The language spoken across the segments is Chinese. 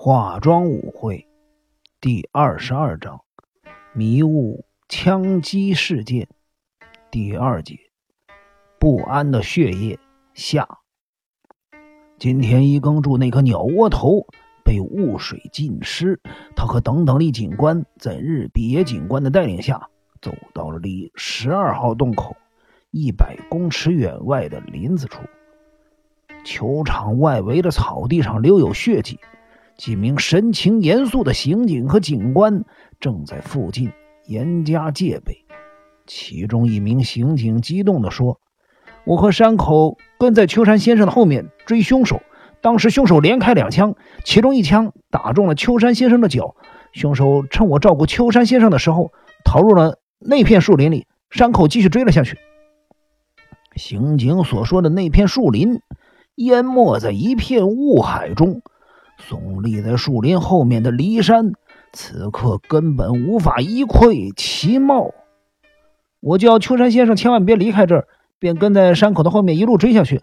化妆舞会第二十二章：迷雾枪击事件第二节：不安的血液下。今天一更住那颗鸟窝头被雾水浸湿，他和等等力警官在日比野警官的带领下，走到了离十二号洞口一百公尺远外的林子处。球场外围的草地上留有血迹。几名神情严肃的刑警和警官正在附近严加戒备。其中一名刑警激动地说：“我和山口跟在秋山先生的后面追凶手，当时凶手连开两枪，其中一枪打中了秋山先生的脚。凶手趁我照顾秋山先生的时候，逃入了那片树林里。山口继续追了下去。刑警所说的那片树林，淹没在一片雾海中。”耸立在树林后面的骊山，此刻根本无法一窥其貌。我叫秋山先生千万别离开这儿，便跟在山口的后面一路追下去。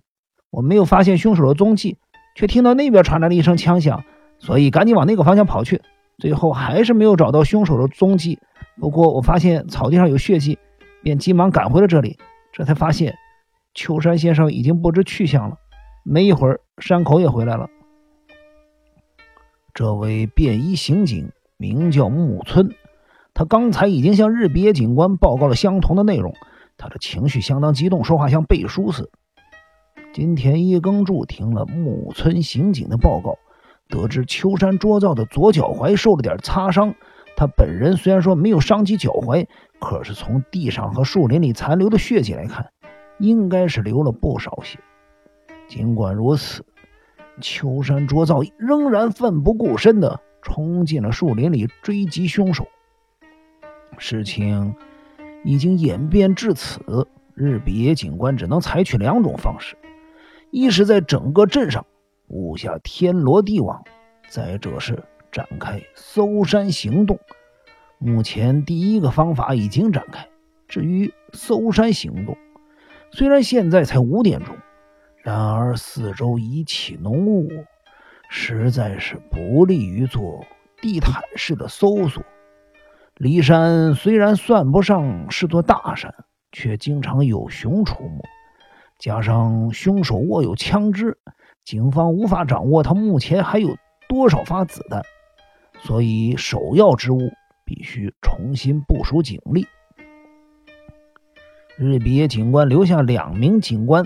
我没有发现凶手的踪迹，却听到那边传来了一声枪响，所以赶紧往那个方向跑去。最后还是没有找到凶手的踪迹。不过我发现草地上有血迹，便急忙赶回了这里。这才发现秋山先生已经不知去向了。没一会儿，山口也回来了。这位便衣刑警名叫木村，他刚才已经向日比野警官报告了相同的内容。他的情绪相当激动，说话像背书似的。金田一耕助听了木村刑警的报告，得知秋山卓造的左脚踝受了点擦伤。他本人虽然说没有伤及脚踝，可是从地上和树林里残留的血迹来看，应该是流了不少血。尽管如此。秋山卓造仍然奋不顾身地冲进了树林里追击凶手。事情已经演变至此，日比野警官只能采取两种方式：一是在整个镇上布下天罗地网；再者是展开搜山行动。目前第一个方法已经展开，至于搜山行动，虽然现在才五点钟。然而，四周已起浓雾，实在是不利于做地毯式的搜索。骊山虽然算不上是座大山，却经常有熊出没，加上凶手握有枪支，警方无法掌握他目前还有多少发子弹，所以首要之务必须重新部署警力。日比野警官留下两名警官。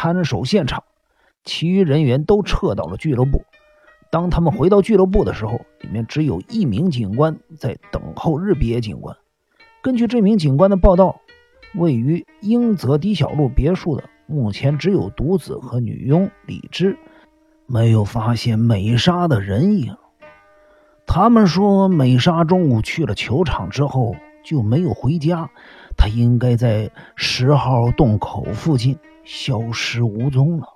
看守现场，其余人员都撤到了俱乐部。当他们回到俱乐部的时候，里面只有一名警官在等候日比野警官。根据这名警官的报道，位于英泽低小路别墅的目前只有独子和女佣李枝，没有发现美莎的人影。他们说，美莎中午去了球场之后就没有回家，她应该在十号洞口附近。消失无踪了。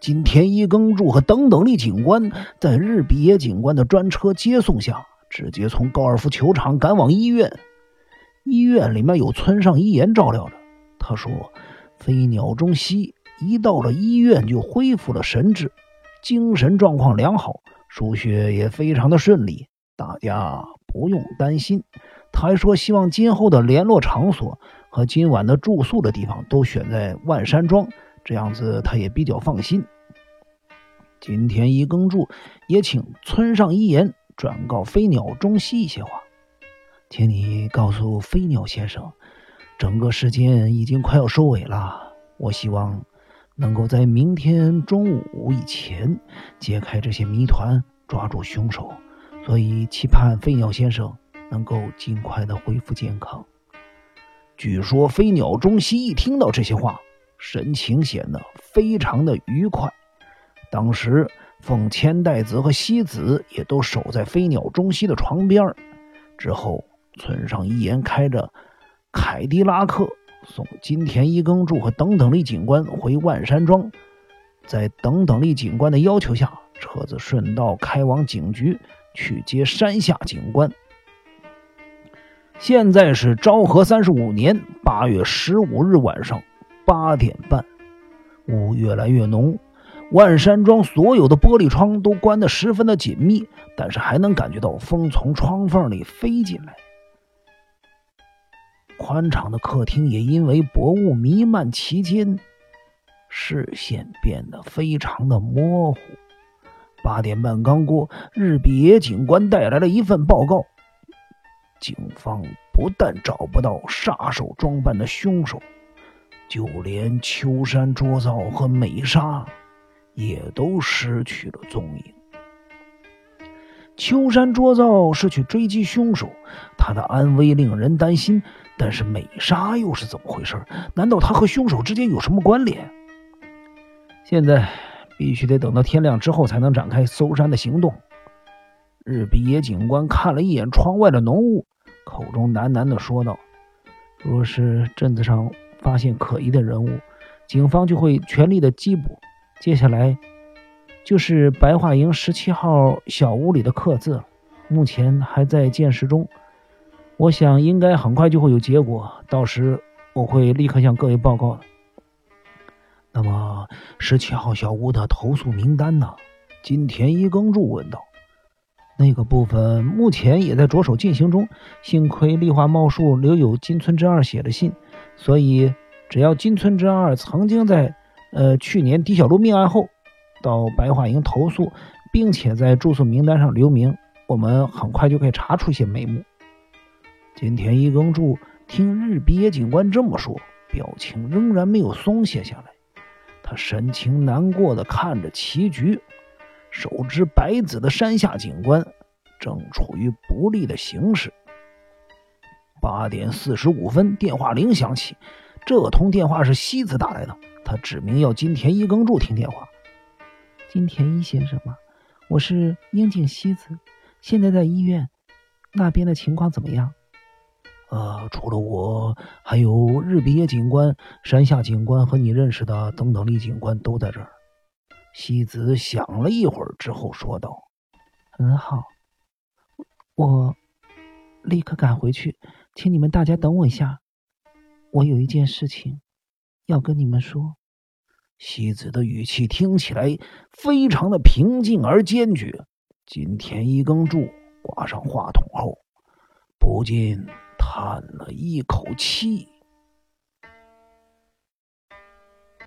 金田一耕助和等等力警官在日比野警官的专车接送下，直接从高尔夫球场赶往医院。医院里面有村上一言照料着。他说：“飞鸟中西一到了医院就恢复了神智，精神状况良好，输血也非常的顺利，大家不用担心。”他还说：“希望今后的联络场所。”和今晚的住宿的地方都选在万山庄，这样子他也比较放心。今天一耕助也请村上一言转告飞鸟中西一些话，请你告诉飞鸟先生，整个事件已经快要收尾了。我希望能够在明天中午以前揭开这些谜团，抓住凶手，所以期盼飞鸟先生能够尽快的恢复健康。据说飞鸟中西一听到这些话，神情显得非常的愉快。当时，奉千代子和西子也都守在飞鸟中西的床边。之后，村上一言开着凯迪拉克送金田一耕助和等等力警官回万山庄。在等等力警官的要求下，车子顺道开往警局去接山下警官。现在是昭和三十五年八月十五日晚上八点半，雾越来越浓，万山庄所有的玻璃窗都关得十分的紧密，但是还能感觉到风从窗缝里飞进来。宽敞的客厅也因为薄雾弥漫其间，视线变得非常的模糊。八点半刚过，日比野警官带来了一份报告：警方不但找不到杀手装扮的凶手，就连秋山卓造和美沙也都失去了踪影。秋山卓造是去追击凶手，他的安危令人担心。但是美莎又是怎么回事？难道他和凶手之间有什么关联？现在必须得等到天亮之后才能展开搜山的行动。日比野警官看了一眼窗外的浓雾，口中喃喃的说道：“若是镇子上发现可疑的人物，警方就会全力的缉捕。接下来就是白桦营十七号小屋里的刻字，目前还在建设中。”我想应该很快就会有结果，到时我会立刻向各位报告的。那么十七号小屋的投诉名单呢？金田一耕助问道。那个部分目前也在着手进行中。幸亏丽华茂树留有金村真二写的信，所以只要金村真二曾经在呃去年狄小璐命案后到白桦营投诉，并且在住宿名单上留名，我们很快就可以查出一些眉目。金田一耕助听日比野警官这么说，表情仍然没有松懈下来。他神情难过的看着棋局，手执白子的山下警官正处于不利的形势。八点四十五分，电话铃响起，这通电话是西子打来的，他指明要金田一耕助听电话。金田一先生吗？我是樱井西子，现在在医院，那边的情况怎么样？呃，除了我，还有日比野警官、山下警官和你认识的等等李警官都在这儿。西子想了一会儿之后说道：“很好，我立刻赶回去，请你们大家等我一下，我有一件事情要跟你们说。”西子的语气听起来非常的平静而坚决。金田一耕助挂上话筒后，不禁。叹了一口气。